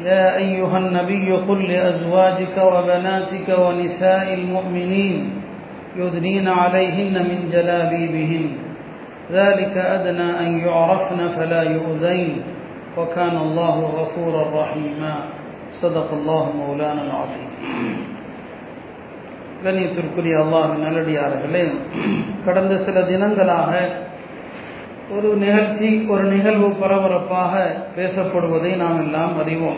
يا أيها النبي قل لأزواجك وبناتك ونساء المؤمنين يدنين عليهن من جلابيبهن ذلك أدنى أن يعرفن فلا يؤذين وكان الله غفورا رحيما صدق الله مولانا العظيم கண்ணியத்திற்குரிய அல்லாஹின் நல்லடியார்களே கடந்த சில தினங்களாக ஒரு நிகழ்ச்சி ஒரு நிகழ்வு பரபரப்பாக பேசப்படுவதை நாம் எல்லாம் அறிவோம்.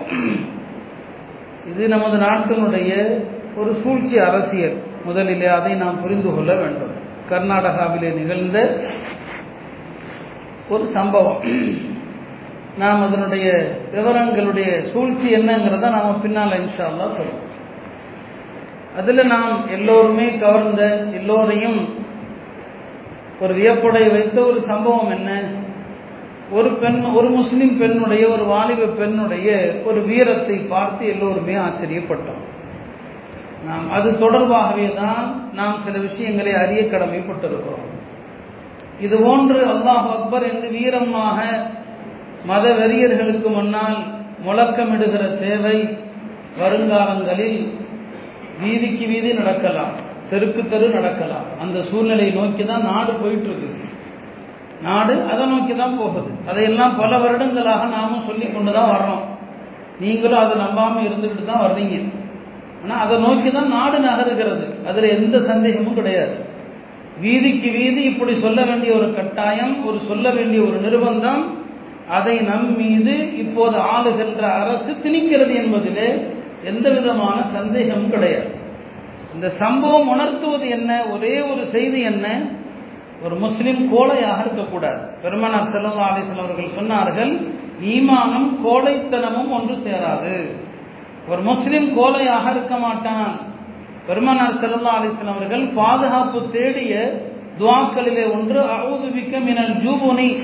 இது நமது நாட்டினுடைய ஒரு சூழ்ச்சி அரசியல். முதலிலே அதை நாம் புரிந்து கொள்ள வேண்டும். கர்நாடகாவிலே நிகழ்ந்த ஒரு சம்பவம். நாம் அதனுடைய விவரங்களுடைய சூழ்ச்சி என்னங்கிறத நாம் பின்னால் இன்ஷா சொல்லுவோம் அதில் நாம் எல்லோருமே கவர்ந்த எல்லோரையும் ஒரு வியப்படை வைத்த ஒரு சம்பவம் என்ன? ஒரு பெண் ஒரு முஸ்லிம் பெண்ணுடைய ஒரு வாலிப பெண்ணுடைய ஒரு வீரத்தை பார்த்து எல்லோருமே ஆச்சரியப்பட்டோம். நாம் அது தொடர்பாகவே தான் நாம் சில விஷயங்களை அறிய கடமைப்பட்டிருக்கிறோம். இது போன்று அல்லாஹ் அக்பர் என்று வீரமாக மத வெறியர்களுக்கு முன்னால் முழக்கமிடுகிற தேவை வருங்காலங்களில் வீதிக்கு வீதி நடக்கலாம். தெருக்கு தெரு நடக்கலாம். அந்த சூழ்நிலையை நோக்கி தான் நாடு போயிட்டு இருக்கு நாடு அதை நோக்கி தான் போகுது. அதையெல்லாம் பல வருடங்களாக நாமும் சொல்லி கொண்டு தான் வர்றோம். நீங்களும் அதை நம்பாமல் இருந்துக்கிட்டு தான் வர்றீங்க. ஆனால் அதை நோக்கி தான் நாடு நகருகிறது. அதில் எந்த சந்தேகமும் கிடையாது. வீதிக்கு வீதி இப்படி சொல்ல வேண்டிய ஒரு கட்டாயம் ஒரு சொல்ல வேண்டிய ஒரு நிர்பந்தம் அதை நம் மீது இப்போது ஆளுகின்ற அரசு திணிக்கிறது என்பதிலே எந்த விதமான சந்தேகமும் கிடையாது. இந்த சம்பவம் உணர்த்துவது என்ன? ஒரே ஒரு செய்தி என்ன? ஒரு முஸ்லிம் கோழையாக இருக்கக்கூடாது. பெருமனார் செல்லா அலிஸ்லாம் அவர்கள் சொன்னார்கள் ஈமானும் கோழைத்தனமும் ஒன்று சேராது. ஒரு முஸ்லிம் கோழையாக இருக்க மாட்டான். பெருமனார் செல்லா அலிஸ்லாம் அவர்கள் பாதுகாப்பு தேடிய துவாக்களிலே ஒன்று அவுதுவிக்க மினல் ஜூபுனி.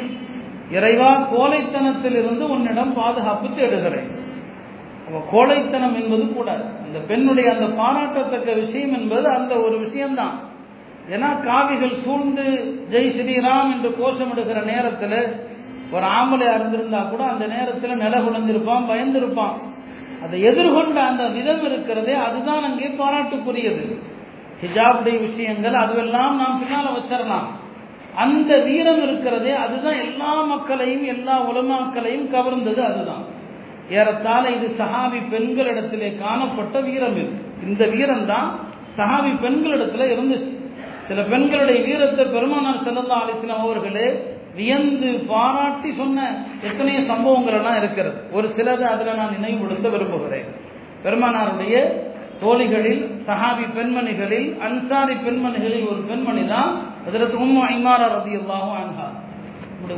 இறைவா கோழைத்தனத்தில் இருந்து உன்னிடம் பாதுகாப்பு தேடுகிறேன். கோழைத்தனம் என்பது கூடாது. அந்த பெண்ணுடைய அந்த பாராட்டத்தக்க விஷயம் என்பது அந்த ஒரு விஷயம்தான். ஏன்னா காவிகள் சூழ்ந்து ஜெய் ஸ்ரீராம் என்று கோஷமிடுகிற நேரத்தில் ஒரு ஆம்பளையா இருந்திருந்தா கூட அந்த நேரத்தில் நில குழந்திருப்பான் பயந்திருப்பான். அதை எதிர்கொண்ட அந்த விதம் இருக்கிறதே அதுதான் அங்கே பாராட்டுக்குரியது. ஹிஜாபுடைய விஷயங்கள் அதுவெல்லாம் நாம் பின்னால் வச்சிடலாம். அந்த வீரம் இருக்கிறதே அதுதான் எல்லா மக்களையும் எல்லா உலமாக்களையும் கவர்ந்தது அதுதான். ஏறத்தாழ இது சஹாபி பெண்களிடத்திலே காணப்பட்ட வீரம் இது. இந்த வீரம் தான் சஹாபி பெண்களிடத்துல இருந்துச்சு. சில பெண்களுடைய வீரத்தை பெருமானார் செல்லல்லா அலிஸ்லாம் அவர்களே வியந்து பாராட்டி சொன்ன எத்தனையோ சம்பவங்கள் எல்லாம் இருக்கிறது. ஒரு சிலது அதில் நான் நினைவுபடுத்த விரும்புகிறேன். பெருமானாருடைய தோழிகளில் சஹாபி பெண்மணிகளில் அன்சாரி பெண்மணிகளில் ஒரு பெண்மணி தான் அதில் உம்மு ஐமாரா ரதி அல்லாஹும் அன்ஹா.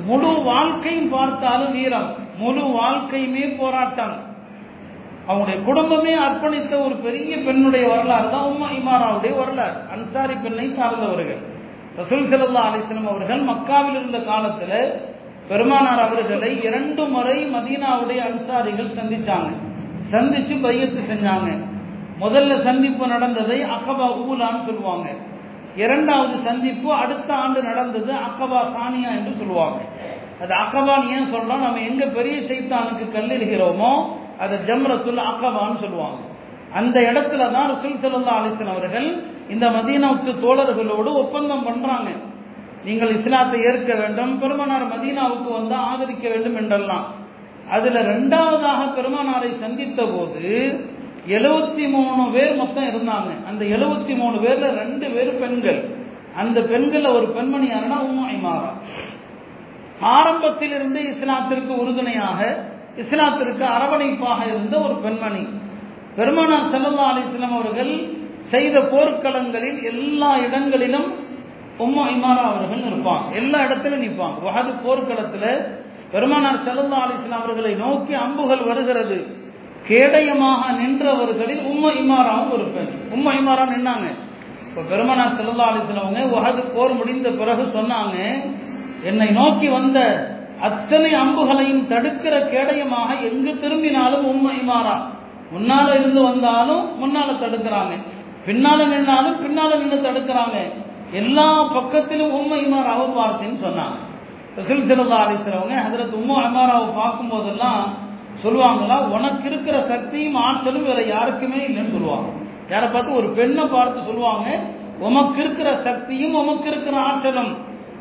முழு வாழ்க்கையும் பார்த்தாலும் வீரம். முழு வாழ்க்கையுமே போராட்டம். அவங்களுடைய குடும்பமே அர்ப்பணித்த ஒரு பெரிய பெண்ணுடைய வரலாறு தான் உம்மா இமாராவுடைய வரலாறு. அன்சாரி பெண்ணை சார்ந்தவர்கள். ரசூல் சல்லா அலிஸ்லம் அவர்கள் மக்காவில் இருந்த காலத்தில் பெருமானார் அவர்களை இரண்டு முறை மதீனாவுடைய அன்சாரிகள் சந்திச்சாங்க. சந்திச்சு பையத்து செஞ்சாங்க. முதல்ல சந்திப்பு நடந்ததை அகபா ஊலான்னு சொல்லுவாங்க. இரண்டாவது சந்திப்பு அடுத்த ஆண்டு நடந்தது அக்கபா சானியா என்று சொல்லுவாங்க. அது அக்கபான்னு ஏன் சொல்றோம்? நம்ம எங்க பெரிய சைத்தானுக்கு கல்லிடுகிறோமோ அதை ஜம்ரத்துல் அக்கபான்னு சொல்லுவாங்க. அந்த இடத்துல தான் ரசூல் சல்லா அலிஸ்லாம் அவர்கள் இந்த மதீனாவுக்கு தோழர்களோடு ஒப்பந்தம் பண்றாங்க. நீங்கள் இஸ்லாத்தை ஏற்க வேண்டும் பெருமனார் மதீனாவுக்கு வந்து ஆதரிக்க வேண்டும் என்றெல்லாம். அதுல ரெண்டாவதாக பெருமானாரை சந்தித்த போது எழுபத்தி மூணு பேர் மொத்தம் இருந்தாங்க. அந்த எழுபத்தி மூணு பேர்ல ரெண்டு பேர் பெண்கள். அந்த பெண்கள் ஒரு பெண்மணி யாருன்னா? உம்மு ஐமாரா. ஆரம்பத்திலிருந்து இஸ்லாத்திற்கு உறுதுணையாக இஸ்லாத்திற்கு அரவணைப்பாக இருந்த ஒரு பெண்மணி. பெருமானார் செல்லல்லா அலிஸ்லாம் அவர்கள் செய்த போர்க்களங்களில் எல்லா இடங்களிலும் உம்மா இமாரா அவர்கள் இருப்பாங்க எல்லா இடத்திலும் நிற்பாங்க. வகது போர்க்களத்தில் பெருமானார் செல்லல்லா அலிஸ்லாம் அவர்களை நோக்கி அம்புகள் வருகிறது. கேடயமாக நின்றவர்களில் உம்ம இமாராவும் ஒரு பெண் உம்ம இமாரா நின்னாங்க இப்போ பெருமனா செல்லா அலிசிலவங்க உகது போர் முடிந்த பிறகு சொன்னாங்க என்னை நோக்கி வந்த அத்தனை அம்புகளையும் தடுக்கிற கேடயமாக எங்கு திரும்பினாலும் உம்மை மாறா முன்னால இருந்து வந்தாலும் முன்னால தடுக்கிறாங்க. பின்னால நின்னாலும் பின்னால நின்று தடுக்கிறாங்க. எல்லா பக்கத்திலும் உண்மை மாறாவை பார்த்தேன்னு சொன்னாங்க. ரசூல் சிறந்தா அலிஸ்றவங்க அதில் உம்மு அமாராவை பார்க்கும் போதெல்லாம் சொல்லுவாங்களா உனக்கு இருக்கிற சக்தியும் ஆற்றலும் வேற யாருக்குமே இல்லைன்னு சொல்லுவாங்க. யாரை பார்த்து ஒரு பெண்ணை பார்த்து சொல்லுவாங்க உமக்கு இருக்கிற சக்தியும் உமக்கு இருக்கிற ஆற்றலும்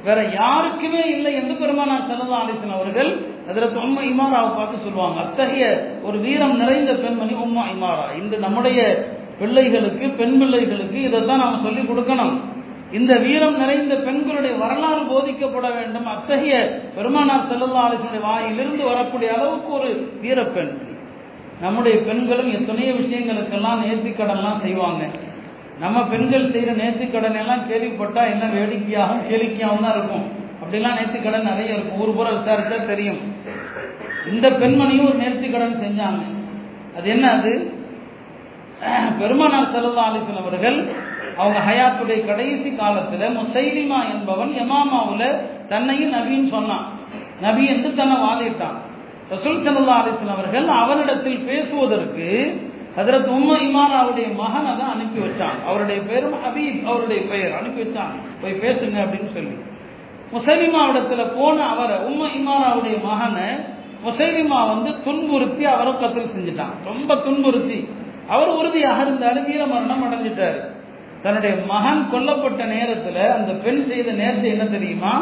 வேற யாருக்குமே இல்லை என்று பெருமானார் சரதா அலிசன் அவர்கள் அதில் உம்மா இமாராவை பார்த்து சொல்லுவாங்க. அத்தகைய ஒரு வீரம் நிறைந்த பெண்மணி உம்மா இமாரா. இன்று நம்முடைய பிள்ளைகளுக்கு பெண் பிள்ளைகளுக்கு இதை தான் நாம் சொல்லிக் கொடுக்கணும். இந்த வீரம் நிறைந்த பெண்களுடைய வரலாறு போதிக்கப்பட வேண்டும். அத்தகைய பெருமானார் செல்லல்லா அலிசனுடைய வாயிலிருந்து வரக்கூடிய அளவுக்கு ஒரு வீரப்பெண். நம்முடைய பெண்களும் எத்தனையோ விஷயங்களுக்கெல்லாம் நேர்த்திக்கடன்லாம் செய்வாங்க. நம்ம பெண்கள் செய்கிற நேர்த்திக்கடன் எல்லாம் கேள்விப்பட்டா என்ன வேடிக்கையாகவும் கேளிக்கையாகவும் தான் இருக்கும். அப்படிலாம் நேர்த்திக்கடன் நிறைய இருக்கும். ஊர் பூரா விசாரிச்சா தெரியும். இந்த பெண்மணியும் ஒரு நேர்த்திக்கடன் செஞ்சாங்க. அது என்ன அது? பெருமானார் செல்லா அலிசன் அவர்கள் அவங்க ஹயாத்துடைய கடைசி காலத்துல முசைலிமா என்பவன் எமாமாவில் தன்னையும் நபின்னு சொன்னான். நபி என்று தன்னை வாதிட்டான். ரசூல் செல்லா அலிசன் அவர்கள் அவனிடத்தில் பேசுவதற்கு ஹதரத் உம்ம இமானாவுடைய மகனை தான் அனுப்பி வச்சான். அவருடைய பேரும் ஹபீப் அவருடைய பெயர் அனுப்பி வச்சான். போய் பேசுங்க அப்படின்னு சொல்லி. முசைலிமாவிடத்துல போன அவரை உம்ம இமானாவுடைய மகனை முசைலிமா வந்து துன்புறுத்தி அவரை கத்தல் செஞ்சுட்டான். ரொம்ப துன்புறுத்தி. அவர் உறுதியாக இருந்தார் வீர மரணம் அடைஞ்சிட்டார். தன்னுடைய மகன் கொல்லப்பட்ட நேரத்தில் அந்த பெண் செய்த நேர்ச்சி என்ன தெரியுமா?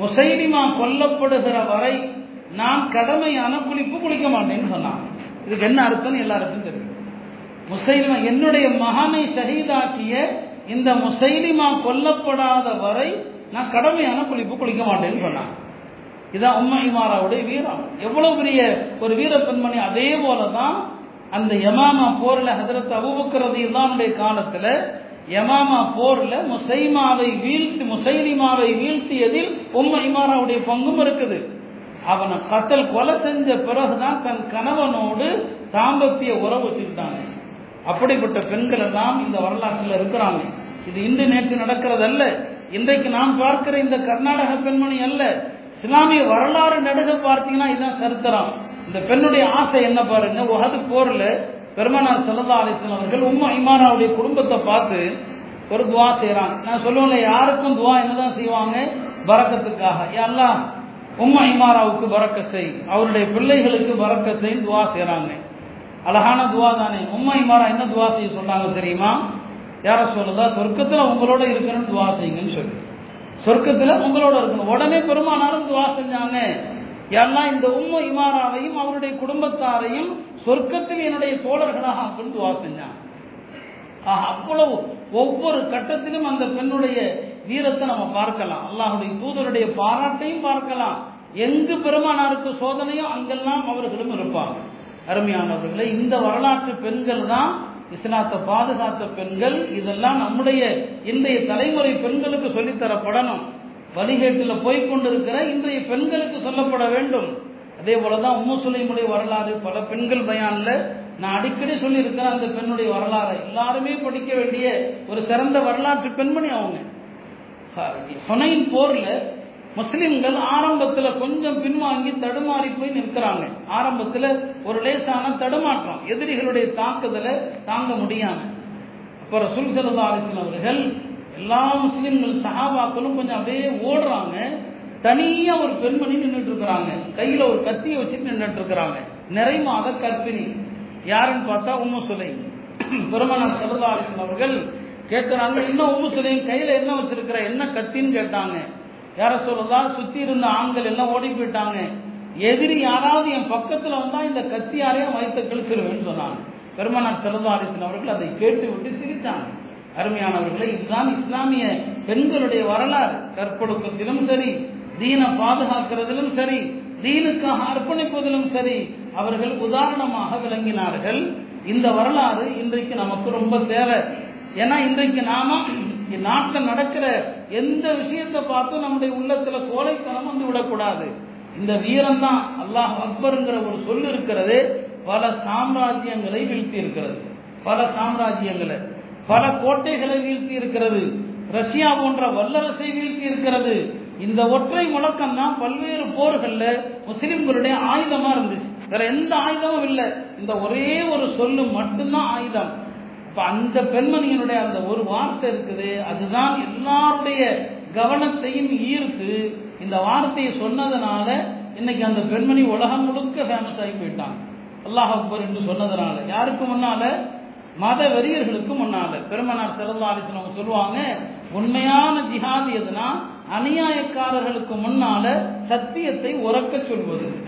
முசைலிமா கொல்லப்படுகிற வரை நான் கடமையான குளிப்பு குளிக்க மாட்டேன்னு சொன்னான். இதுக்கு என்ன அர்த்தம் எல்லாருக்கும் தெரியும். முசைலிமா என்னுடைய மகனை ஷஹீதாக்கிய இந்த முசைலிமா கொல்லப்படாத வரை நான் கடமையான குளிப்பு குளிக்க மாட்டேன்னு சொன்னான். இதான் உம்மா வீரம். எவ்வளவு பெரிய ஒரு வீர பெண்மணி அதே போலதான் அந்த யமாமா போரில் ஹதரத் அபுபக்கரதி இல்லானுடைய காலத்தில் யமாமா போரில் முசைமாவை வீழ்த்தி முசைலிமாவை வீழ்த்தியதில் உம்ம இமாராவுடைய பங்கும் இருக்குது. அவனை கத்தல் கொலை செஞ்ச பிறகுதான் தன் கணவனோடு தாம்பத்திய உறவு வச்சுக்கிட்டாங்க. அப்படிப்பட்ட பெண்கள் எல்லாம் இந்த வரலாற்றில் இருக்கிறாங்க. இது இன்று நேற்று நடக்கிறது அல்ல இன்றைக்கு நாம் பார்க்கிற இந்த கர்நாடக பெண்மணி அல்ல. இஸ்லாமிய வரலாறு நடுக பார்த்தீங்கன்னா இதுதான் சரித்திரம். இந்த பெண்ணுடைய ஆசை என்ன பாருங்க? உகது போர்ல பெருமனார் செல்லதா அலிஸ்லாம் அவர்கள் உம்மா இமானாவுடைய குடும்பத்தை பார்த்து ஒரு துவா செய்யறாங்க நான் சொல்லுவேன்ல யாருக்கும் துவா என்னதான் செய்வாங்க? பறக்கத்துக்காக. எல்லாம் உம்மா இமாராவுக்கு பறக்க செய். அவருடைய பிள்ளைகளுக்கு பறக்க செய் துவா செய்யறாங்க அழகான துவா தானே. உம்மா இமாரா என்ன துவா செய்ய சொன்னாங்க தெரியுமா? யார சொல்லுதா சொர்க்கத்துல உங்களோட இருக்கணும்னு துவா செய்யுங்கன்னு சொல்லி. சொர்க்கத்துல உங்களோட இருக்கணும். உடனே பெருமானாரும் துவா செஞ்சாங்க. எல்லாம் இந்த உம்ம இமாராவையும் அவருடைய குடும்பத்தாரையும் சொர்க்கத்தில் என்னுடைய தோழர்களாக ஆக்கணும் துவா செஞ்சாங்க அவ்வளவு. ஒவ்வொரு கட்டத்திலும் அந்த பெண்ணுடைய வீரத்தை நம்ம பார்க்கலாம். அல்லாஹுடைய தூதருடைய பாராட்டையும் பார்க்கலாம். எங்கு பெருமானாருக்கு சோதனையோ அங்கெல்லாம் அவர்களும் இருப்பாங்க. அருமையானவர்களை இந்த வரலாற்று பெண்கள் தான் இஸ்லாத்தை பாதுகாத்த பெண்கள். இதெல்லாம் நம்முடைய இன்றைய தலைமுறை பெண்களுக்கு சொல்லித்தரப்படணும். வழிகேட்டில் போய்கொண்டிருக்கிற இன்றைய பெண்களுக்கு சொல்லப்பட வேண்டும். அதே போலதான் உம்மு சுலைமுடைய வரலாறு பல பெண்கள் பயான்ல நான் அடிக்கடி சொல்லியிருக்கிறேன் அந்த பெண்ணுடைய வரலாறு. எல்லாருமே படிக்க வேண்டிய ஒரு சிறந்த வரலாற்று பெண்மணி அவங்க. ஹொனைன் போர்ல முஸ்லிம்கள் ஆரம்பத்துல கொஞ்சம் பின்வாங்கி தடுமாறி போய் நிற்கிறாங்க. ஆரம்பத்துல ஒரு லேசான தடுமாற்றம். எதிரிகளுடைய தாக்குதலை தாங்க முடியாம. அப்ப ரசூல் சல்லா அலிஸ்லாம் அவர்கள் எல்லா முஸ்லீம்கள் சஹாபாக்களும் கொஞ்சம் அப்படியே ஓடுறாங்க. தனியா ஒரு பெண்மணி நின்றுட்டு இருக்கிறாங்க கையில ஒரு கத்தியை வச்சுட்டு நின்றுட்டு இருக்கிறாங்க நிறைமாக கற்பிணி யாருன்னு பார்த்தா உம்மு சுலை பெருமனார் சல்லா அவர்கள் கேட்கிறாங்க இன்னும் உம்மு சுலையும் கையில என்ன வச்சிருக்கிற? என்ன கத்தின்னு கேட்டாங்க. யார சொல்றதா? சுத்தி இருந்த ஆண்கள் எல்லாம் ஓடி போயிட்டாங்க. எதிரி யாராவது என் பக்கத்துல வந்தா இந்த கத்தியாரையும் வைத்த கிழிச்சிருவேன்னு சொன்னாங்க. பெருமனார் செல்லதா அவர்கள் அதை கேட்டு விட்டு சிரிச்சாங்க. அருமையானவர்களே இதுதான் இஸ்லாமிய பெண்களுடைய வரலாறு. கற்பொழுக்கத்திலும் சரி தீன பாதுகாக்கிறதிலும் சரி தீனுக்காக அர்ப்பணிப்பதிலும் சரி அவர்கள் உதாரணமாக விளங்கினார்கள். இந்த வரலாறு இன்றைக்கு நமக்கு ரொம்ப தேவை. ஏன்னா இன்றைக்கு நாம நாட்டில் நடக்கிற எந்த விஷயத்தை பார்த்து நம்முடைய உள்ளத்துல கோலைத்தனம் வந்து விடக்கூடாது. இந்த வீரம் தான் அல்லாஹ் அக்பருங்கிற ஒரு சொல் இருக்கிறது. பல சாம்ராஜ்யங்களை வீழ்த்தி இருக்கிறது பல சாம்ராஜ்யங்களை. பல கோட்டைகளை வீழ்த்தி இருக்கிறது. ரஷ்யா போன்ற வல்லரசை வீழ்த்தி இருக்கிறது. இந்த ஒற்றை முழக்கம் தான் பல்வேறு போர்கள்ல முஸ்லிம்களுடைய ஆயுதமா இருந்துச்சு. வேற எந்த ஆயுதமும் இல்லை. இந்த ஒரே ஒரு சொல்லு மட்டும்தான் ஆயுதம். இப்ப அந்த பெண்மணியினுடைய அந்த ஒரு வார்த்தை இருக்குது. அதுதான் எல்லாருடைய கவனத்தையும் ஈர்த்து இந்த வார்த்தையை சொன்னதுனால இன்னைக்கு அந்த பெண்மணி உலகம் முழுக்க ஃபேமஸ் ஆகி போயிட்டாங்க அல்லாஹ் அக்பர் என்று சொன்னதுனால. யாருக்கு முன்னால? மத வெறியர்களுக்கு முன்னால பெருமனார் செல்லா அவங்க சொல்லுவாங்க உண்மையான ஜிஹாது எதுனா அநியாயக்காரர்களுக்கு முன்னால சத்தியத்தை உறக்க சொல்வது.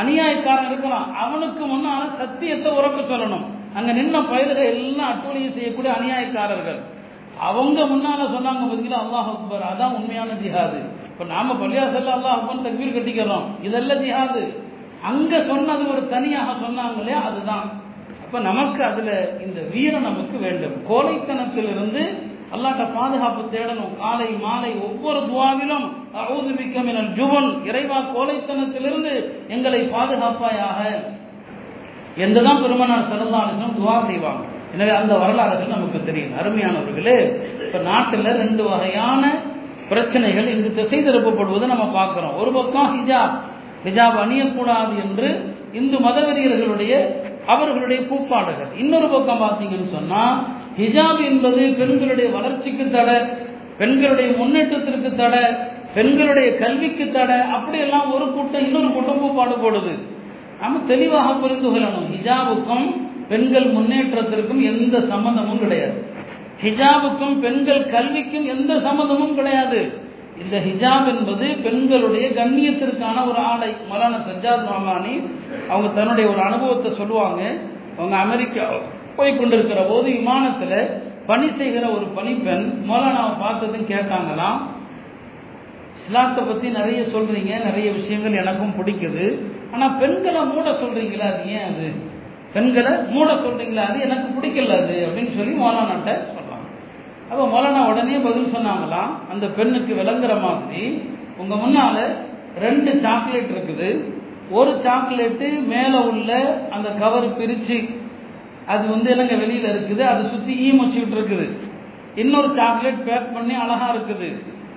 அநியாயக்காரன் இருக்கிறான் அவனுக்கு முன்னால சத்தியத்தை உறக்க சொல்லணும். அங்க நின்ன பயிர்கள் எல்லாம் அட்டூழியம் செய்யக்கூடிய அநியாயக்காரர்கள். அவங்க முன்னால சொன்னாங்க பார்த்தீங்களா அல்லாஹ் அக்பர். அதான் உண்மையான ஜிஹாது. இப்ப நாம பள்ளியாசல்ல அல்லாஹ் அக்பர் தக்பீர் கட்டிக்கிறோம். இதெல்லாம் ஜிஹாது. அங்க சொன்னது ஒரு தனியாக சொன்னாங்க இல்லையா அதுதான். அப்ப நமக்கு அதுல இந்த வீரம் நமக்கு வேண்டும். கோழைத்தனத்திலிருந்து அல்லாட்ட பாதுகாப்பு தேடணும். காலை மாலை ஒவ்வொரு துவாவிலும் அவுது மிக்கமினல் ஜுவன் இறைவா கோழைத்தனத்திலிருந்து எங்களை பாதுகாப்பாயாக என்றுதான் பெருமனார் சரதாலிசம் துவா செய்வாங்க. எனவே அந்த வரலாறுகள் நமக்கு தெரியும். அருமையானவர்களே இப்ப நாட்டில் ரெண்டு வகையான பிரச்சனைகள் இங்கு திசை திருப்பப்படுவதை நம்ம பார்க்கிறோம். ஒரு பக்கம் ஹிஜாப். ஹிஜாப் அணியக்கூடாது என்று இந்து மதவெறியர்களுடைய அவர்களுடைய கூப்பாடுகள் இன்னொரு பக்கம் பார்த்தீங்கன்னு சொன்னா ஹிஜாப் என்பது பெண்களுடைய வளர்ச்சிக்கு தடை பெண்களுடைய முன்னேற்றத்திற்கு தடை பெண்களுடைய கல்விக்கு தடை அப்படியெல்லாம் ஒரு கூட்டம் இன்னொரு கூட்டம் கூப்பாடு போடுது. நம்ம தெளிவாக புரிந்து கொள்ளணும். ஹிஜாபுக்கும் பெண்கள் முன்னேற்றத்திற்கும் எந்த சம்பந்தமும் கிடையாது. ஹிஜாபுக்கும் பெண்கள் கல்விக்கும் எந்த சம்பந்தமும் கிடையாது. இந்த ஹிஜாப் என்பது பெண்களுடைய கண்ணியத்திற்கான ஒரு ஆடை. மலான சஜாத் மாமானி அவங்க தன்னுடைய ஒரு அனுபவத்தை சொல்லுவாங்க. அவங்க அமெரிக்கா போய் கொண்டிருக்கிற போது விமானத்தில் பணி செய்கிற ஒரு பணிப்பெண் மௌலானாவை பார்த்ததும் கேட்டாங்களாம். இஸ்லாத்தை பற்றி நிறைய சொல்கிறீங்க நிறைய விஷயங்கள் எனக்கும் பிடிக்குது. ஆனால் பெண்களை மூட சொல்கிறீங்களா அது ஏன் அது? பெண்களை மூட சொல்கிறீங்களா அது எனக்கு பிடிக்கல அது அப்படின்னு சொல்லி மௌலானாட்ட சொல்றாங்க அப்போ மௌலானா உடனே பதில் சொன்னாங்களாம் அந்த பெண்ணுக்கு விளங்குற மாதிரி உங்கள் முன்னால ரெண்டு சாக்லேட் இருக்குது. ஒரு சாக்லேட்டு மேலே உள்ள அந்த கவர் பிரித்து அது வந்து இல்லைங்க வெளியில் இருக்குது அது சுற்றி ஈ மொச்சிக்கிட்டு இருக்குது இன்னொரு சாக்லேட் பேக் பண்ணி அழகாக இருக்குது.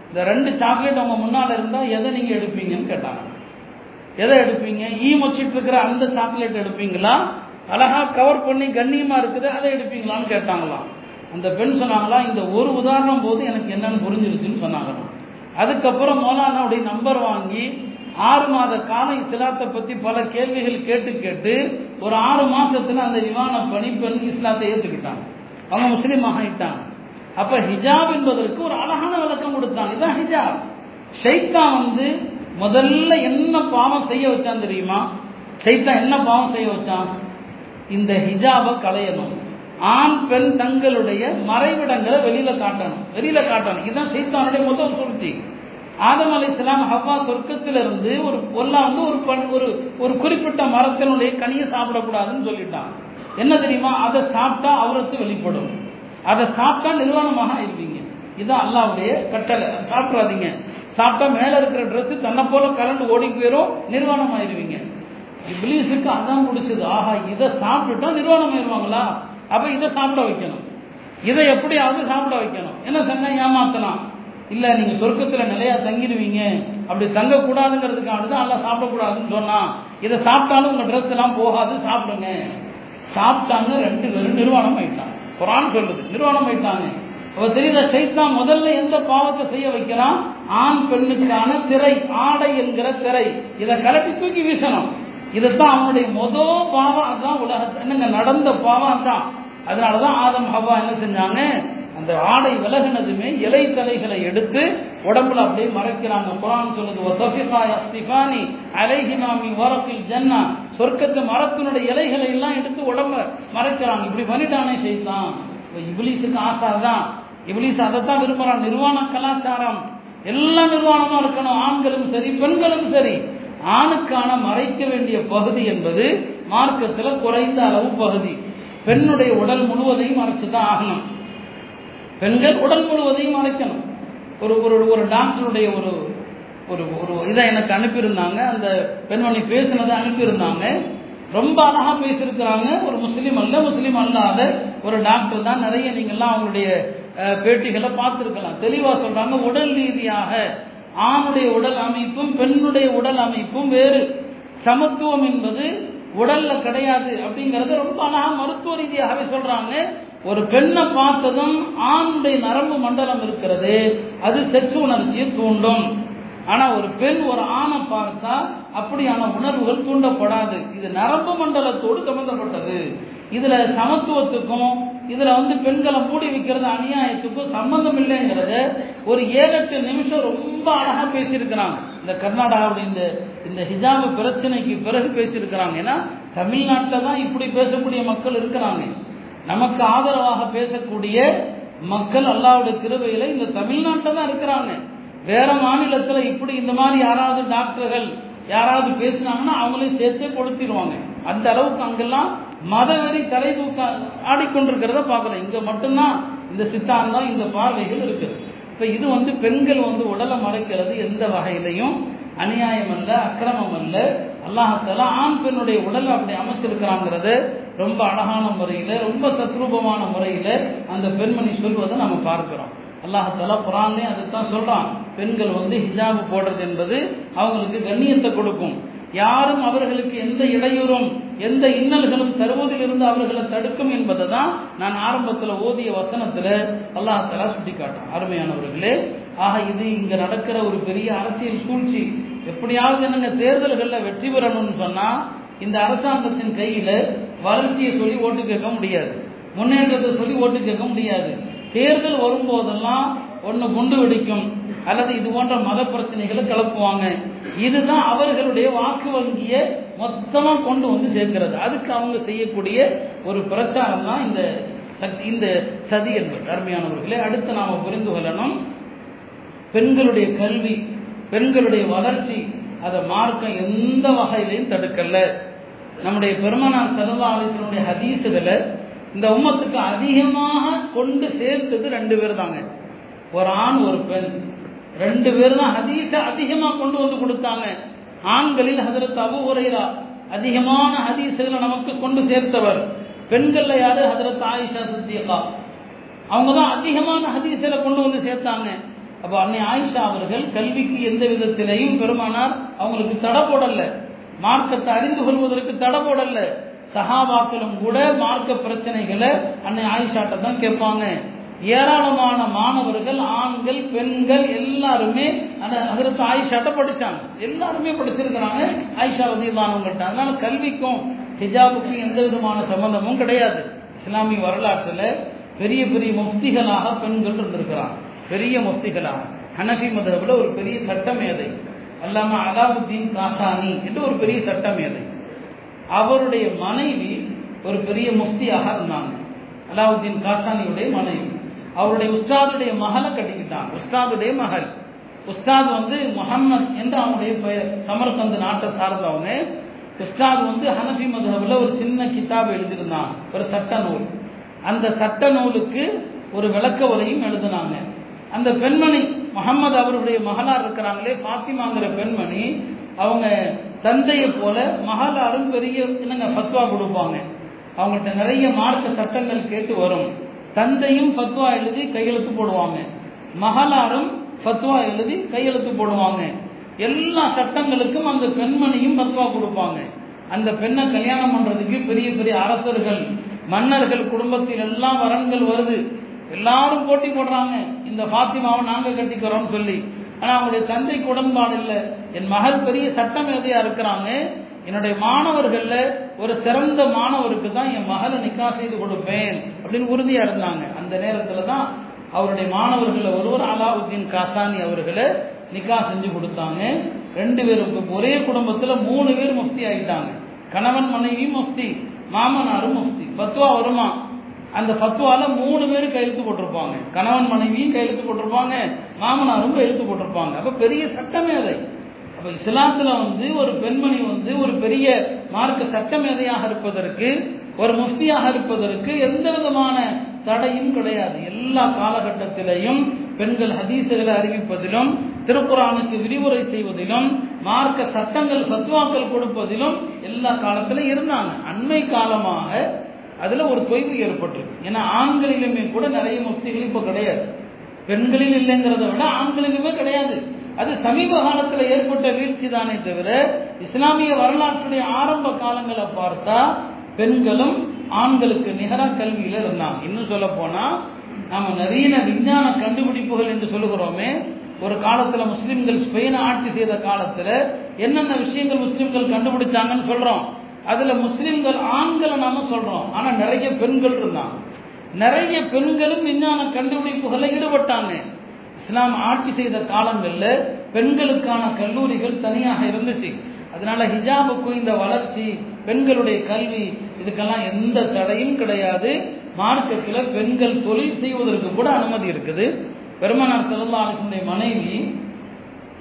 இந்த ரெண்டு சாக்லேட் அவங்க முன்னால் இருந்தால் எதை நீங்கள் எடுப்பீங்கன்னு கேட்டாங்க. எதை எடுப்பீங்க? ஈ மொச்சிட்டு இருக்கிற அந்த சாக்லேட் எடுப்பீங்களா? அழகாக கவர் பண்ணி கண்ணியமாக இருக்குது அதை எடுப்பீங்களான்னு கேட்டாங்களாம். அந்த பெண் சொன்னாங்களா இந்த ஒரு உதாரணம் போது எனக்கு என்னன்னு புரிஞ்சிருச்சுன்னு சொன்னாங்களாம் அதுக்கப்புறம் மௌலானாவுடைய நம்பர் வாங்கி ஆறு மாத காலம் இஸ்லாத்தை பற்றி பல கேள்விகள் கேட்டு கேட்டு ஒரு ஆறு மாதத்தில் அந்த விமான பெண் இஸ்லாத்தை ஏற்றுக்கிட்டாங்க அவங்க முஸ்லீம் ஆகிட்டாங்க. அப்போ ஹிஜாப் என்பதற்கு ஒரு அழகான விளக்கம் கொடுத்தாங்க. இதான் ஹிஜாப். ஷைத்தா வந்து முதல்ல என்ன பாவம் செய்ய வச்சான் தெரியுமா? ஷைத்தான் என்ன பாவம் செய்ய வச்சான்? இந்த ஹிஜாபை களையணும். ஆண் பெண் தங்களுடைய மறைவிடங்களை வெளியில காட்டணும். வெளியில காட்டணும். இதுதான் சைத்தானுடைய முதல் சூழ்ச்சி. ஆதம் அலி இஸ்லாம் ஹவ்வா சொர்க்கத்திலிருந்து ஒரு பொல்லா வந்து ஒரு ஒரு ஒரு குறிப்பிட்ட மரத்தினுடைய கனியை சாப்பிடக்கூடாதுன்னு சொல்லிட்டான். என்ன தெரியுமா? அதை சாப்பிட்டா அவரத்து வெளிப்படும். அதை சாப்பிட்டா நிர்வாணமாக ஆயிருவீங்க. இதுதான் அல்லாவுடைய கட்டளை. சாப்பிடாதீங்க. சாப்பிட்டா மேல இருக்கிற ட்ரெஸ் தன்னை போல கரண்ட் ஓடி போயிடும் நிர்வாணம் ஆயிருவீங்க இப்ளீஸுக்கு அதான் பிடிச்சது. ஆஹா இதை சாப்பிட்டுட்டா நிர்வாணம் ஆயிருவாங்களா அப்ப இதை சாப்பிட வைக்கணும். இதை எப்படியாவது சாப்பிட வைக்கணும். என்ன சொன்னா? ஏமாத்தலாம். இல்ல நீங்க சொர்க்கத்துல நிலையா தங்கிடுவீங்க. அப்படி தங்கக்கூடாதுங்கிறதுக்காக தான் எல்லாம் சாப்பிடக்கூடாதுன்னு சொன்னா இதை சாப்பிட்டாலும் உங்க ட்ரெஸ் எல்லாம் போகாது சாப்பிடுங்க. சாப்பிட்டாங்க ரெண்டு பேரும் நிர்வாணம் ஆயிட்டாங்க. குரான் சொல்லுது நிர்வாணம் ஆயிட்டாங்க. அப்ப தெரியுதா? சைத்தான் முதல்ல எந்த பாவத்தை செய்ய வைக்கிறான் ஆண் பெண்ணுக்கான திரை ஆடை என்கிற திரை. இதை கலட்டி தூக்கி வீசணும். இதுதான் அவனுடைய மொத பாவம் அதான் உலக என்னங்க நடந்த பாவம் தான். அதனாலதான் ஆதம் ஹவா என்ன செஞ்சாங்க? அந்த ஆடை விலகினதுமே இலை தலைகளை எடுத்து உடம்புல அப்படியே மறைக்கிறாங்க. குரான் சொல்லுது ஒசஃபிகா அஸ்திஃபானி அலைஹினாமி வரப்பில் ஜன்னா. சொர்க்கத்து மரத்தினுடைய இலைகளை எல்லாம் எடுத்து உடம்ப மறைக்கிறாங்க. இப்படி பண்ணிட்டானே செய்தான் இப்ப இபிலிஸுக்கு ஆசை தான் இபிலிஸ் அதைத்தான் விரும்புறான். நிர்வாண கலாச்சாரம். எல்லா நிர்வாணமும் இருக்கணும். ஆண்களும் சரி பெண்களும் சரி. ஆணுக்கான மறைக்க வேண்டிய பகுதி என்பது மார்க்கத்தில் குறைந்த அளவு பகுதி. பெண்ணுடைய உடல் முழுவதையும் மறைச்சு தான் ஆகணும். பெண்கள் உடல் முழுவதையும் மறைக்கணும் ஒரு ஒரு ஒரு டாக்டருடைய ஒரு ஒரு ஒரு இதை எனக்கு அனுப்பியிருந்தாங்க. அந்த பெண்மணி பேசினதை அனுப்பியிருந்தாங்க. ரொம்ப அழகா பேசியிருக்கிறாங்க. ஒரு முஸ்லீம் அல்ல முஸ்லீம் அல்லாத ஒரு டாக்டர் தான். நிறைய நீங்கள்லாம் அவங்களுடைய பேட்டிகளை பார்த்துருக்கலாம். தெளிவாக சொல்றாங்க உடல் ரீதியாக ஆணுடைய உடல் அமைப்பும் பெண்ணுடைய உடல் அமைப்பும் வேறு. சமத்துவம் என்பது உடல்ல கிடையாது அப்படிங்கறத ரொம்ப அழகா மருத்துவ ரீதியாகவே சொல்றாங்க. ஒரு பெண்ணை பார்த்ததும் ஆணுடைய நரம்பு மண்டலம் இருக்கிறது. அது செக்ஸ் உணர்ச்சியை தூண்டும். ஆனா ஒரு பெண் ஒரு ஆணை பார்த்தா அப்படியான உணர்வுகள் தூண்டப்படாது. இது நரம்பு மண்டலத்தோடு சம்பந்தப்பட்டது. இதுல சமத்துவத்துக்கும் இதுல வந்து பெண்களை மூடி வைக்கிறது அநியாயத்துக்கும் சம்பந்தம் இல்லைங்கிறத ஒரு ஏழு எட்டு நிமிஷம் ரொம்ப அழகா பேசியிருக்கிறாங்க. இந்த கர்நாடகாவுடைய இந்த இந்த ஹிஜாபு பிரச்சனைக்கு பிறகு பேசியிருக்கிறாங்க. ஏன்னா தமிழ்நாட்டில் தான் இப்படி பேசக்கூடிய மக்கள் இருக்கிறாங்க. நமக்கு ஆதரவாக பேசக்கூடிய மக்கள் அல்லாவுடைய கிருபையில இந்த தமிழ்நாட்டில் தான் இருக்கிறாங்க. வேற மாநிலத்தில் இப்படி இந்த மாதிரி யாராவது டாக்டர்கள் யாராவது பேசினாங்கன்னா அவங்களையும் சேர்த்தே கொளுத்திடுவாங்க. அந்த அளவுக்கு அங்கெல்லாம் மதவெறி தலை தூக்க ஆடிக்கொண்டிருக்கிறத பார்க்கலாம் இங்கே மட்டும்தான் இந்த சித்தாந்தம் இந்த பார்வைகள் இருக்குது. இப்போ இது வந்து பெண்கள் வந்து உடலை மறைக்கிறது எந்த வகையிலையும் அநியாயம் அல்ல அக்கிரமம் அல்ல. அல்லாஹால ஆண் பெண்ணுடைய உடல் அப்படி அமைச்சிருக்கிறாங்கிறது ரொம்ப அழகான முறையில் ரொம்ப தத்ரூபமான முறையில் அந்த பெண்மணி சொல்வதை நம்ம பார்க்கிறோம். அல்லாஹால குரானே அதைத்தான் சொல்கிறான் பெண்கள் வந்து ஹிஜாபு போடுறது என்பது அவங்களுக்கு கண்ணியத்தை கொடுக்கும். யாரும் அவர்களுக்கு எந்த இடையூறும் எந்த இன்னல்களும் தருவதிலிருந்து அவர்களை தடுக்கும் என்பதை தான் நான் ஆரம்பத்தில் ஓதிய வசனத்தில் அல்லாஹாலா சுட்டி காட்டுறேன் அருமையானவர்களே ஆக இது இங்க நடக்கிற ஒரு பெரிய அரசியல் சூழ்ச்சி. எப்படியாவது என்னங்க தேர்தல்களில் வெற்றி பெறணும்னு சொன்னால் இந்த அரசாங்கத்தின் கையில் வளர்ச்சியை சொல்லி ஓட்டு கேட்க முடியாது. முன்னேற்றத்தை சொல்லி ஓட்டு கேட்க முடியாது. தேர்தல் வரும்போதெல்லாம் ஒன்று குண்டு வெடிக்கும். அல்லது இது போன்ற மத பிரச்சனைகளை கிளப்புவாங்க. இதுதான் அவர்களுடைய வாக்கு வங்கியை மொத்தமாக கொண்டு வந்து சேர்க்கிறது. அதுக்கு அவங்க செய்யக்கூடிய ஒரு பிரச்சாரம் தான் இந்த சக்தி இந்த சதி என்பது. அருமையானவர்களே அடுத்து நாம புரிந்து கொள்ளணும். பெண்களுடைய கல்வி பெண்களுடைய வளர்ச்சி அதை மார்க்கம் எந்த வகையிலையும் தடுக்கல. நம்முடைய பெருமனார் செலவாளர்களுடைய ஹதீசுகளை இந்த உம்மத்துக்கு அதிகமாக கொண்டு சேர்த்தது ரெண்டு பேர் தாங்க. ஒரு ஆண் ஒரு பெண். ரெண்டு பேர் தான் ஹதீஸ அதிகமா கொண்டு வந்து கொடுத்தாங்க. ஆண்களில் ஹதரத் அபு உரைரா அதிகமான ஹதீசுகளை நமக்கு கொண்டு சேர்த்தவர். பெண்கள்ல யாரு? ஹதரத் ஆயிஷா சித்தியகா அவங்க தான் அதிகமான ஹதீஸில் கொண்டு வந்து சேர்த்தாங்க. அப்போ அன்னை ஆயிஷா அவர்கள் கல்விக்கு எந்த விதத்திலையும் பெருமானார் அவங்களுக்கு தடை போடல. மார்க்கத்தை அறிந்து கொள்வதற்கு தடை போடல. சகாபாக்களும் கூட மார்க்க பிரச்சனைகளை அன்னை ஆயிஷாட்ட தான் கேட்பாங்க. ஏராளமான மாணவர்கள் ஆண்கள் பெண்கள் எல்லாருமே அந்த அதற்கு ஆயிஷாட்ட படிச்சாங்க. எல்லாருமே படிச்சிருக்கிறாங்க. ஆயிஷா வதியமானவங்கள்ட்ட அதனால கல்விக்கும் ஹிஜாபுக்கும் எந்த விதமான சம்பந்தமும் கிடையாது. இஸ்லாமிய வரலாற்றில் பெரிய பெரிய முஃப்திகளாக பெண்கள் இருந்திருக்கிறாங்க. பெரிய முஃப்திகளாக. ஹனஃபி மதபில் ஒரு பெரிய சட்டமேதை அல்லாம அலாவுத்தீன் காசானி என்று ஒரு பெரிய சட்ட மேதை அவருடைய மனைவி ஒரு பெரிய முஃப்தியாக இருந்தாங்க. அலாவுத்தீன் காசானியுடைய மனைவி. அவருடைய உஸ்தாதுடைய மகளை கட்டிக்கிட்டான் உஸ்தாதுடைய மகள். உஸ்தாத் வந்து முகம்மது என்று அவங்களுடைய பெயர் சமர்கந்து நாட்டை சார்ந்தவங்க. உஸ்தாத் வந்து ஹனஃபி மதுஹபில் ஒரு சின்ன கிதாப் எழுதியிருந்தான். ஒரு சட்ட நூல். அந்த சட்ட நூலுக்கு ஒரு விளக்க உரையும் எழுதினாங்க. அந்த பெண்மணி முகமது அவருடைய மகளார் இருக்கிறாங்களே ஃபாத்திமாங்கிற பெண்மணி அவங்க தந்தையை போல மகளாரும் பெரிய என்னங்க ஃபத்வா கொடுப்பாங்க. அவங்கள்ட்ட நிறைய மார்க்க சட்டங்கள் கேட்டு வரும். தந்தையும் ஃபத்வா எழுதி கையெழுத்து போடுவாங்க. மகளாரும் ஃபத்வா எழுதி கையெழுத்து போடுவாங்க. எல்லா சட்டங்களுக்கும் அந்த பெண்மணியும் ஃபத்வா கொடுப்பாங்க. அந்த பெண்ணை கல்யாணம் பண்றதுக்கு பெரிய பெரிய அரசர்கள் மன்னர்கள் குடும்பத்தில் எல்லாம் வரன்கள் வருது. எல்லாரும் போட்டி போடுறாங்க. இந்த பாத்திமாவை நாங்க கட்டிக்கிறோம்னு சொல்லி. ஆனா அவங்களுடைய தந்தைக்கு உடன்பாடு இல்லை. என் மகள் பெரிய சட்டம் எதையா இருக்கிறாங்க. என்னுடைய மாணவர்கள்ல ஒரு சிறந்த மாணவருக்கு தான் என் மகளை நிக்கா செய்து கொடுப்பேன் அப்படின்னு உறுதியா இருந்தாங்க. அந்த நேரத்துல தான் அவருடைய மாணவர்களில் ஒருவர் அலாவுத்தீன் காசானி அவர்களை நிக்கா செஞ்சு கொடுத்தாங்க. ரெண்டு பேரும் ஒரே குடும்பத்துல மூணு பேர் முஃப்தி ஆகிட்டாங்க கணவன் மனைவி முஃப்தி மாமனாரும் முஃப்தி. பத்துவா வருமா? அந்த பத்துவால மூணு பேரும் கையெழுத்து போட்டிருப்பாங்க. கணவன் மனைவியும் கையெழுத்து போட்டிருப்பாங்க மாமனாரும் கையெழுத்து போட்டிருப்பாங்க. அப்ப பெரிய சட்டமே அதை. அப்போ இஸ்லாத்தில் வந்து ஒரு பெண்மணி வந்து ஒரு பெரிய மார்க்க சட்டமேதையாக இருப்பதற்கு ஒரு முஃப்தியாக இருப்பதற்கு எந்த விதமான தடையும் கிடையாது. எல்லா காலகட்டத்திலையும் பெண்கள் ஹதீசுகளை அறிவிப்பதிலும் திருக்குறானுக்கு விரிவுரை செய்வதிலும் மார்க்க சட்டங்கள் சத்வாக்கள் கொடுப்பதிலும் எல்லா காலத்திலும் இருந்தாங்க. அண்மை காலமாக அதில் ஒரு தொய்வு ஏற்பட்டிருக்கு. ஏன்னா ஆண்களிலுமே கூட நிறைய முஃப்திகள் இப்போ கிடையாது. பெண்களில் இல்லைங்கிறத விட ஆண்களிலுமே கிடையாது. அது சமீப காலத்தில் ஏற்பட்ட வீழ்ச்சி தானே தவிர இஸ்லாமிய வரலாற்றுடைய ஆரம்ப காலங்களை பார்த்தா பெண்களும் ஆண்களுக்கு நிகராக கல்வியில் இருந்தாங்க. இன்னும் சொல்ல போனால் நம்ம நவீன விஞ்ஞான கண்டுபிடிப்புகள் என்று சொல்லுகிறோமே ஒரு காலத்தில் முஸ்லீம்கள் ஸ்பெயினை ஆட்சி செய்த காலத்தில் என்னென்ன விஷயங்கள் முஸ்லீம்கள் கண்டுபிடிச்சாங்கன்னு சொல்கிறோம் அதில் முஸ்லீம்கள் ஆண்களை நாம சொல்கிறோம் ஆனால் நிறைய பெண்கள் இருந்தாங்க. நிறைய பெண்களும் விஞ்ஞான கண்டுபிடிப்புகளில் ஈடுபட்டாங்க. இஸ்லாம் ஆட்சி செய்த காலங்களில் பெண்களுக்கான கல்லூரிகள் தனியாக இருந்துச்சு. அதனால ஹிஜாபுக்கும் இந்த வளர்ச்சி பெண்களுடைய கல்வி இதுக்கெல்லாம் எந்த தடையும் கிடையாது. மார்க்கத்தில் பெண்கள் தொழில் செய்வதற்கு கூட அனுமதி இருக்குது. பெருமனார் செல்லல்லாஹுடைய மனைவி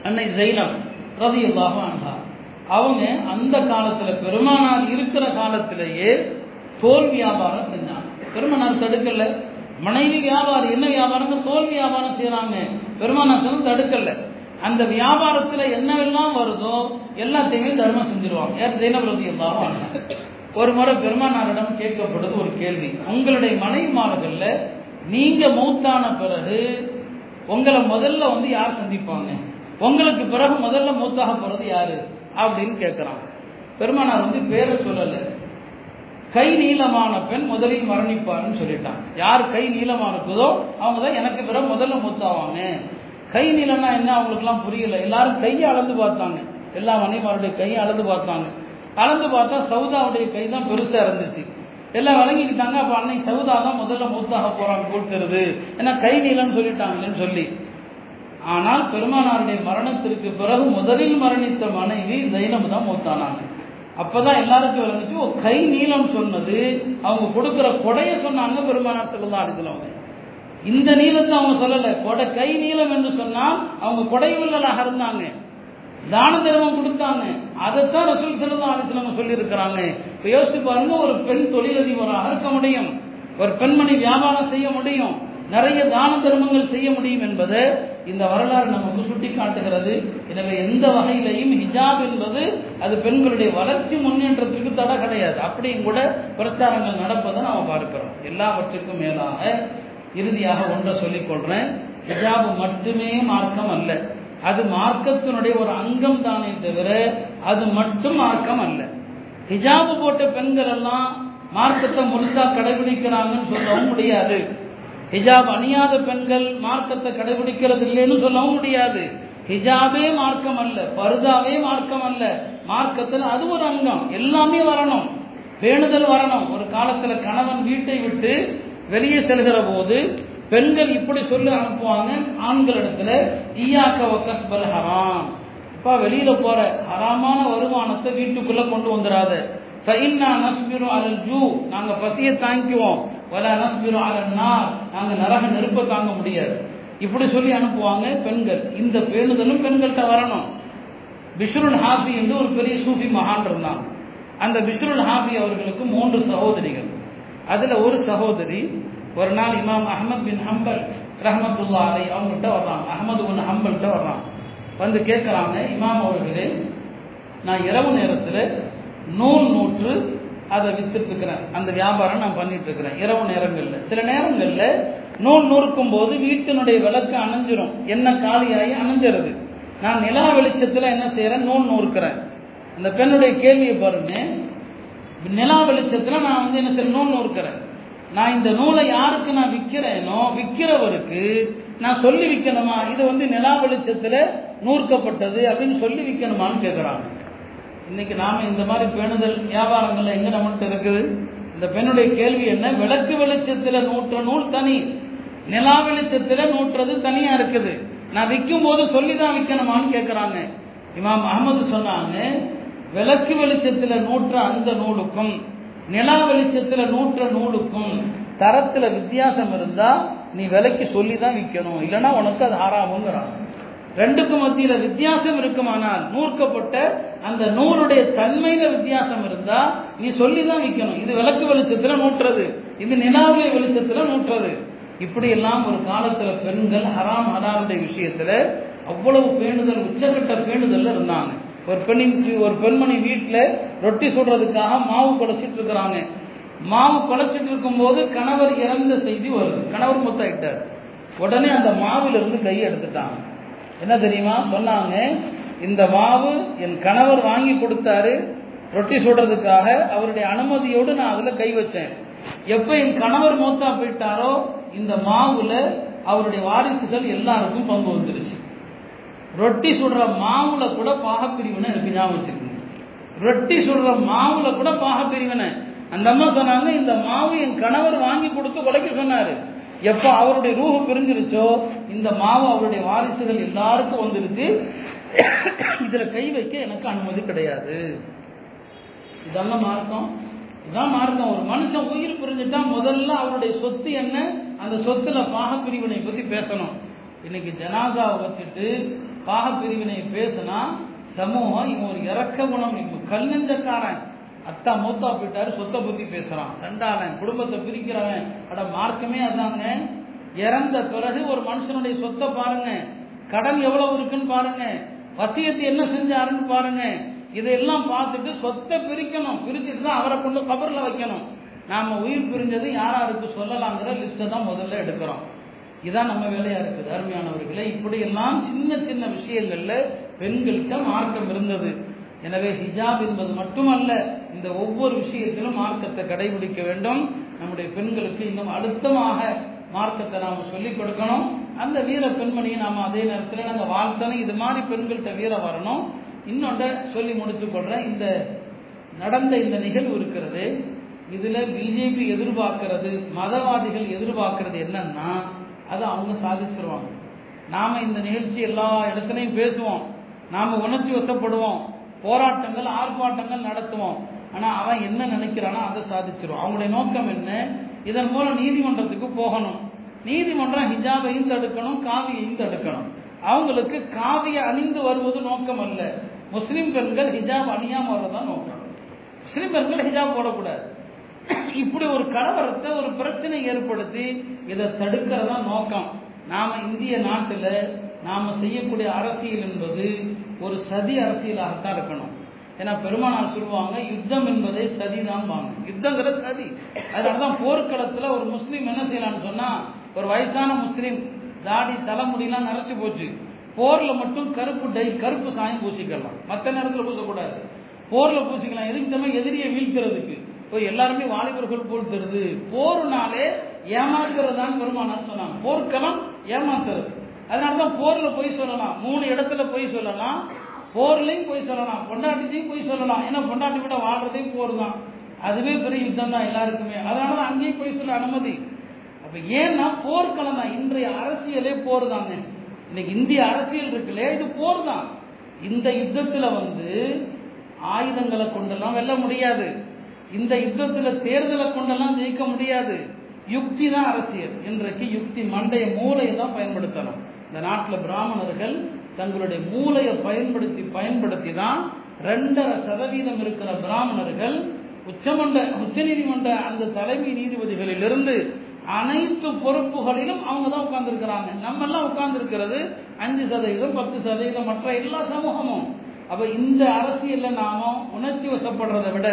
அன்னை ஜெயினம் ரவி அல்லாஹா அவங்க அந்த காலத்தில் பெருமானார் இருக்கிற காலத்திலேயே தோல் வியாபாரம் செஞ்சாங்க. பெருமனார் தடுக்கல. மனைவி வியாபாரம் என்ன வியாபாரம் தோல் வியாபாரம் செய்யறாங்க பெருமானார் தடுக்கல அந்த வியாபாரத்துல என்னவெல்லாம் வருதோ எல்லாத்தையுமே தர்மம் செஞ்சிருவாங்க. யார்? ஜெயினப் ரதி ஒரு முறை பெருமானாரிடம் கேட்கப்படுது ஒரு கேள்வி. உங்களுடைய மனைவிமார்கள்ல நீங்க மௌத்தான பிறகு உங்களை முதல்ல வந்து யார் சந்திப்பாங்க? உங்களுக்கு பிறகு முதல்ல மூத்தாக போறது யாரு? அப்படின்னு கேட்கிறான் பெருமானார் வந்து பேரை சொல்லலை. கை நீளமான பெண் முதலில் மரணிப்பாருன்னு சொல்லிட்டான். யார் கை நீளமாக இருக்குதோ அவங்க தான் எனக்கு பிறகு முதல்ல மூத்தாவாங்க. கை நீளம்னா என்ன அவங்களுக்குலாம் புரியல. எல்லாரும் கையை அளந்து பார்த்தாங்க. எல்லா மனைமாருடைய கையை அளந்து பார்த்தாங்க. அளந்து பார்த்தா சவுதாவுடைய கை தான் பெருசாக இருந்துச்சு. எல்லாம் வழங்கிக்கிட்டாங்க அப்போ அன்னை சவுதா தான் முதல்ல மூத்தாக போகிறாங்க கொடுத்துருது ஏன்னா கை நீளம்னு சொல்லிட்டாங்களேன்னு சொல்லி. ஆனால் பெருமானாருடைய மரணத்திற்கு பிறகு முதலில் மரணித்த மனைவி ஜைனப் தான் மூத்தானாங்க. அப்பதான் எல்லாருக்கும் விளங்குச்சு ஓ கை நீளம் சொன்னது. அவங்க கொடுக்கிற கொடைய சொன்னாங்க பெருமானார் செல்லா அடிக்கிறவங்க இந்த நீளத்தை அவங்க சொல்லல. கொடை கை நீளம் என்று சொன்னால் அவங்க கொடையுள்ளலாக இருந்தாங்க. தான தர்மம் கொடுத்தாங்க. அதைத்தான் ரசூல் செல்லா அடிக்கிறவங்க சொல்லி இருக்கிறாங்க யோசிச்சு பாருங்க ஒரு பெண் தொழிலதிபராக இருக்க முடியும். ஒரு பெண்மணி வியாபாரம் செய்ய முடியும். நிறைய தான தர்மங்கள் செய்ய முடியும் என்பது இந்த வரலாறு நமக்கு சுட்டி காட்டுகிறது எனவே எந்த வகையிலையும் ஹிஜாப் என்பது அது பெண்களுடைய வளர்ச்சி முன்னேற்றத்துக்கு தடை கிடையாது. அப்படியும் கூட பிரச்சாரங்கள் நடப்பதை நாம் பார்க்கிறோம். எல்லாவற்றுக்கும் மேலாக இறுதியாக ஒன்றை சொல்லிக் கொள்றேன். ஹிஜாப் மட்டுமே மார்க்கம் அல்ல. அது மார்க்கத்தினுடைய ஒரு அங்கம் தானே தவிர அது மட்டும் மார்க்கம் அல்ல. ஹிஜாபு போட்ட பெண்கள் எல்லாம் மார்க்கத்தை முழுசா கடைபிடிக்கிறாங்கன்னு சொல்லவும் முடியாது. ஹிஜாப் அணியாத பெண்கள் மார்க்கத்தை கடைபிடிக்கிறது இல்லைன்னு சொல்லவும் முடியாது. ஹிஜாபே மார்க்கம் அல்ல பருதாவே மார்க்கம் அல்ல மார்க்கத்தில் அது ஒரு அங்கம். எல்லாமே வரணும். வேணுதல் வரணும். ஒரு காலத்தில் கணவன் வீட்டை விட்டு வெளியே செல்கிற போது பெண்கள் இப்படி சொல்லி அனுப்புவாங்க. ஆண்களிடத்துல ஈயாக்க வக்கஸ்பல் ஹராம். அப்பா வெளியில போற ஹராமான வருமானத்தை வீட்டுக்குள்ள கொண்டு வந்துடாத ஃபைன்னா நஸ்பிரு அலல் ஜூ. நாங்கள் பசியை தாங்கிக்குவோம். வல நஸ்பிரு அலல் நாங்க நரக நெருப்ப தாங்க முடியாது. இப்படி சொல்லி அனுப்புவாங்க பெண்கள். இந்த பேணுதலும் பெண்கள்கிட்ட வரணும். பிஷ்ருல் ஹாபி என்று ஒரு பெரிய சூஃபி மகான் இருந்தான். அந்த பிஷ்ருல் ஹாபி அவர்களுக்கு மூன்று சகோதரிகள். அதுல ஒரு சகோதரி ஒரு நாள் இமாம் அஹமத் பின் ஹம்பல் ரஹமத்துல்லா அலை அவங்கள்ட்ட வர்றாங்க அஹமது பின் ஹம்பல்கிட்ட வர்றான். வந்து கேட்குறாங்க இமாம் அவர்களே நான் இரவு நேரத்தில் நூல் நூற்று அதை வித்துட்டு இருக்கிறேன் அந்த வியாபாரம் நான் பண்ணிட்டு இருக்கிறேன் இரவு நேரங்களில். சில நேரங்களில் நூல் நூறுக்கும் போது வீட்டினுடைய விளக்கு அணைஞ்சிரும். என்ன காலியாகி அணைஞ்சிருது. நான் நிலா வெளிச்சத்தில் என்ன செய்கிறேன் நூல் நூறுக்கிறேன். அந்த பெண்ணுடைய கேள்வியை பாருங்க. நிலா வெளிச்சத்தில் நான் வந்து என்ன செய்ய நூல் நூறுக்கிறேன். நான் இந்த நூலை யாருக்கு நான் விற்கிறேனோ விற்கிறவருக்கு நான் சொல்லி விற்கணுமா இது வந்து நிலா வெளிச்சத்தில் நூற்கப்பட்டது அப்படின்னு சொல்லி விற்கணுமான்னு கேட்குறாங்க இன்னைக்கு நாம இந்த மாதிரி பேணுதல் வியாபாரங்கள்ல எங்க நம்மகிட்ட இருக்குது? இந்த பெண்ணுடைய கேள்வி என்ன? விளக்கு வெளிச்சத்துல நூற்ற நூல் தனி. நிலா வெளிச்சத்துல நூற்றது தனியா இருக்குது. நான் விற்கும் போது சொல்லிதான் விற்கணுமான்னு கேட்கிறாங்க இமாம் அகமது சொன்னாங்க விளக்கு வெளிச்சத்துல நூற்ற அந்த நூலுக்கும் நிலா வெளிச்சத்துல நூற்ற நூலுக்கும் தரத்துல வித்தியாசம் இருந்தா நீ விலைக்கு சொல்லி தான் விற்கணும் இல்லைன்னா உனக்கு அது ஆறாமுங்கிறான் ரெண்டுக்கும் மத்தியில வித்தியாசம் இருக்குமானால் நூற்கப்பட்ட அந்த நூலுடைய தன்மையில வித்தியாசம் இருந்தா நீ சொல்லி தான் விற்கணும் இது விளக்கு வெளிச்சத்துல நூற்றுறது இது நிலாவுடைய வெளிச்சத்துல நூற்றுறது இப்படி எல்லாம் ஒரு காலத்துல பெண்கள் ஹராம் ஹலாலுடைய விஷயத்துல அவ்வளவு பேணுதல் உச்சகட்ட பேணுதல்ல இருந்தாங்க. ஒரு பெண்ணின் ஒரு பெண்மணி வீட்டுல ரொட்டி சுடுறதுக்காக மாவு குழச்சிட்டு இருக்கிறாங்க. மாவு குழச்சிட்டு இருக்கும் போது கணவர் இறந்த செய்தி வருது. கணவர் முத்தாயிட்டார் உடனே அந்த மாவிலிருந்து கையை எடுத்துட்டாங்க. என்ன தெரியுமா? சொன்னாங்க இந்த மாவு என் கணவர் வாங்கி கொடுத்தாரு ரொட்டி சுடுறதுக்காக அவருடைய அனுமதியோடு நான் அதுல கை வச்சேன். எப்ப என் கணவர் மூத்தா போயிட்டாரோ இந்த மாவுல அவருடைய வாரிசுகள் எல்லாருக்கும் பங்கு வந்துருச்சு. ரொட்டி சுடுற மாவுல கூட பாகப்பிரிவினை எனக்கு ஞாபகம் வச்சிருக்கீங்க ரொட்டி சுடுற மாவுல கூட பாகப்பிரிவினை அந்த அம்மா சொன்னாங்க இந்த மாவு என் கணவர் வாங்கி கொடுத்து உழைக்க சொன்னாரு. எப்ப அவருடைய ரூஹு பிரிஞ்சிருச்சோ இந்த மாவு அவருடைய வாரிசுகள் எல்லாருக்கும் வந்துருச்சு இதுல கை வைக்க எனக்கு அனுமதி கிடையாது. இதெல்லாம் மார்க்கம். இதான் மார்க்கம். ஒரு மனுஷன் உயிர் பிரிஞ்சுட்டா முதல்ல அவருடைய சொத்து என்ன? அந்த சொத்துல பாகப்பிரிவினை பத்தி பேசணும். இன்னைக்கு ஜனாதாவை வச்சுட்டு பாகப்பிரிவினை பேசினா சமூகம் இவன் ஒரு இறக்க குணம். இவன் கல் நெஞ்சக்காரன். அத்தா மூத்தா போயிட்டாரு சொத்தை பத்தி பேசுறான். சண்டாளன் குடும்பத்தை பிரிக்கிறவன். அட மார்க்கமே அதாங்க. இறந்த பிறகு ஒரு மனுஷனுடைய சொத்தை பாருங்க. கடன் எவ்வளவு இருக்குன்னு பாருங்க. வசியத்தை என்ன செஞ்சாருன்னு பாருங்க. இதையெல்லாம் பார்த்துட்டு சொத்தை பிரிக்கணும். பிரிச்சுட்டு தான் அவரை கொண்டு கபரில் வைக்கணும். நாம உயிர் பிரிஞ்சது யாராருக்கு சொல்லலாங்கிற லிஸ்ட்டை தான் முதல்ல எடுக்கிறோம். இதான் நம்ம வேலையா இருக்குது அருமையானவர்களே. இப்படி எல்லாம் சின்ன சின்ன விஷயங்கள்ல பெண்கள்கிட்ட மார்க்கம் இருந்தது. எனவே ஹிஜாப் என்பது மட்டுமல்ல இந்த ஒவ்வொரு விஷயத்திலும் மார்க்கத்தை கடைபிடிக்க வேண்டும். நம்முடைய பெண்களுக்கு இன்னும் அழுத்தமாக மார்க்கத்தை நாம் சொல்லிக் கொடுக்கணும். அந்த வீர பெண்மணியை நாம் அதே நேரத்தில் நாங்கள் வாழ்த்தணும். இது மாதிரி பெண்கள்கிட்ட வீர வரணும். இன்னொன்றை சொல்லி முடித்து கொள்கிறேன் இந்த நடந்த இந்த நிகழ்வு இருக்கிறது. இதில் பிஜேபி எதிர்பார்க்கிறது மதவாதிகள் எதிர்பார்க்கிறது என்னன்னா அதை அவங்க சாதிச்சிருவாங்க. நாம் இந்த நிகழ்ச்சி எல்லா இடத்துலையும் பேசுவோம். நாம் உணர்ச்சி வசப்படுவோம். போராட்டங்கள் ஆர்ப்பாட்டங்கள் நடத்துவோம். ஆனா அவன் என்ன நினைக்கிறானோ அதை சாதிச்சிருவான் அவங்களுடைய நோக்கம் என்ன? இதன் மூலம் நீதிமன்றத்துக்கு போகணும். நீதிமன்றம் ஹிஜாபையும் தடுக்கணும் காவியையும் தடுக்கணும். அவங்களுக்கு காவிய அணிந்து வருவது நோக்கம் அல்ல. முஸ்லிம் பெண்கள் ஹிஜாப் அணியாம வர்றதான் நோக்கம். முஸ்லிம் பெண்கள் ஹிஜாப் போடக்கூடாது. இப்படி ஒரு கலவரத்தை ஒரு பிரச்சனை ஏற்படுத்தி இதை தடுக்கிறதா நோக்கம். நாம இந்திய நாட்டில் நாம செய்யக்கூடிய அரசியல் என்பது ஒரு சதி அரசியலாகத்தான் இருக்கணும். ஏன்னா பெருமானார் சொல்லுவாங்க யுத்தம் என்பதே சதிதான் வாங்க யுத்தங்கிற சதி. அதனாலதான் போர்க்களத்துல ஒரு முஸ்லீம் என்ன செய்யலாம்னு சொன்னா ஒரு வயசான முஸ்லீம் தாடி தலைமுடியெல்லாம் நரைச்சு போச்சு. போர்ல மட்டும் கருப்பு டை கருப்பு சாயம் பூசிக்கலாம். மற்ற நேரத்தில் பூசக்கூடாது. போர்ல பூசிக்கலாம். எதுக்கு தவிர எதிரியை வீழ்த்துறதுக்கு. இப்போ எல்லாருமே வாலிபர்கள் போல் தருது போர்னாலே ஏமாத்துறதுதான் பெருமானார் சொன்னாங்க. போர்க்களம் ஏமாத்துறது. அதனாலதான் போர்ல போய் சொல்லலாம். மூணு இடத்துல போய் சொல்லலாம். போர்லையும் போய் சொல்லலாம். பொண்டாட்டிலையும் போய் சொல்லலாம். ஏன்னா பொண்டாட்டி விட வாழ்றதையும் போர் தான். அதுவே பெரிய யுத்தம் தான் எல்லாருக்குமே. அதனால அங்கேயும் போய் சொல்ல அனுமதி. அப்ப ஏன்னா போர்க்களம் தான். இன்றைய அரசியலே போர் தாங்க. இன்னைக்கு இந்திய அரசியல் இருக்குல்ல இது போர் தான். இந்த யுத்தத்துல வந்து ஆயுதங்களை கொண்டெல்லாம் வெல்ல முடியாது. இந்த யுத்தத்துல தேர்தலை கொண்டெல்லாம் ஜெயிக்க முடியாது. யுக்தி தான் அரசியல். இன்றைக்கு யுக்தி மண்டைய மூளை தான் பயன்படுத்தணும். இந்த நாட்டில் பிராமணர்கள் தங்களுடைய மூளையை பயன்படுத்தி பயன்படுத்தி தான் ரெண்டரை சதவீதம் இருக்கிற பிராமணர்கள் உச்சமண்ட உச்சநீதிமன்ற அந்த தலைமை நீதிபதிகளிலிருந்து அனைத்து பொறுப்புகளிலும் அவங்க தான் உட்கார்ந்துருக்கிறாங்க. நம்ம எல்லாம் உட்கார்ந்துருக்கிறது அஞ்சு சதவீதம் பத்து சதவீதம் மற்ற எல்லா சமூகமும். அப்ப இந்த அரசியல்ல நாம உணர்ச்சி வசப்படுறதை விட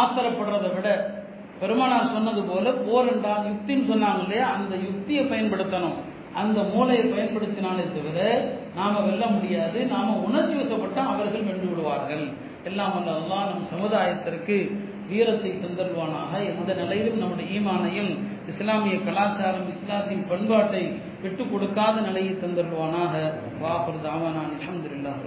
ஆத்திரப்படுறதை விட பெருமானார் சொன்னது போல போர் என்றால் யுக்தின்னு சொன்னாங்க இல்லையா? அந்த யுக்தியை பயன்படுத்தணும். அந்த மூளையை பயன்படுத்தினாலே தவிர நாம வெல்ல முடியாது. நாம உணர்ச்சி வசப்பட்டா அவர்கள் வென்று விடுவார்கள். எல்லாம் அல்ல நம் சமுதாயத்திற்கு வீரத்தை தந்தருவானாக எந்த நிலையிலும் நம்முடைய ஈமானையும் இஸ்லாமிய கலாச்சாரம் இஸ்லாத்தின் பண்பாட்டை விட்டு கொடுக்காத நிலையை தந்தருவானாக வாபர் தாவானான் அலமதுல்லாஹ்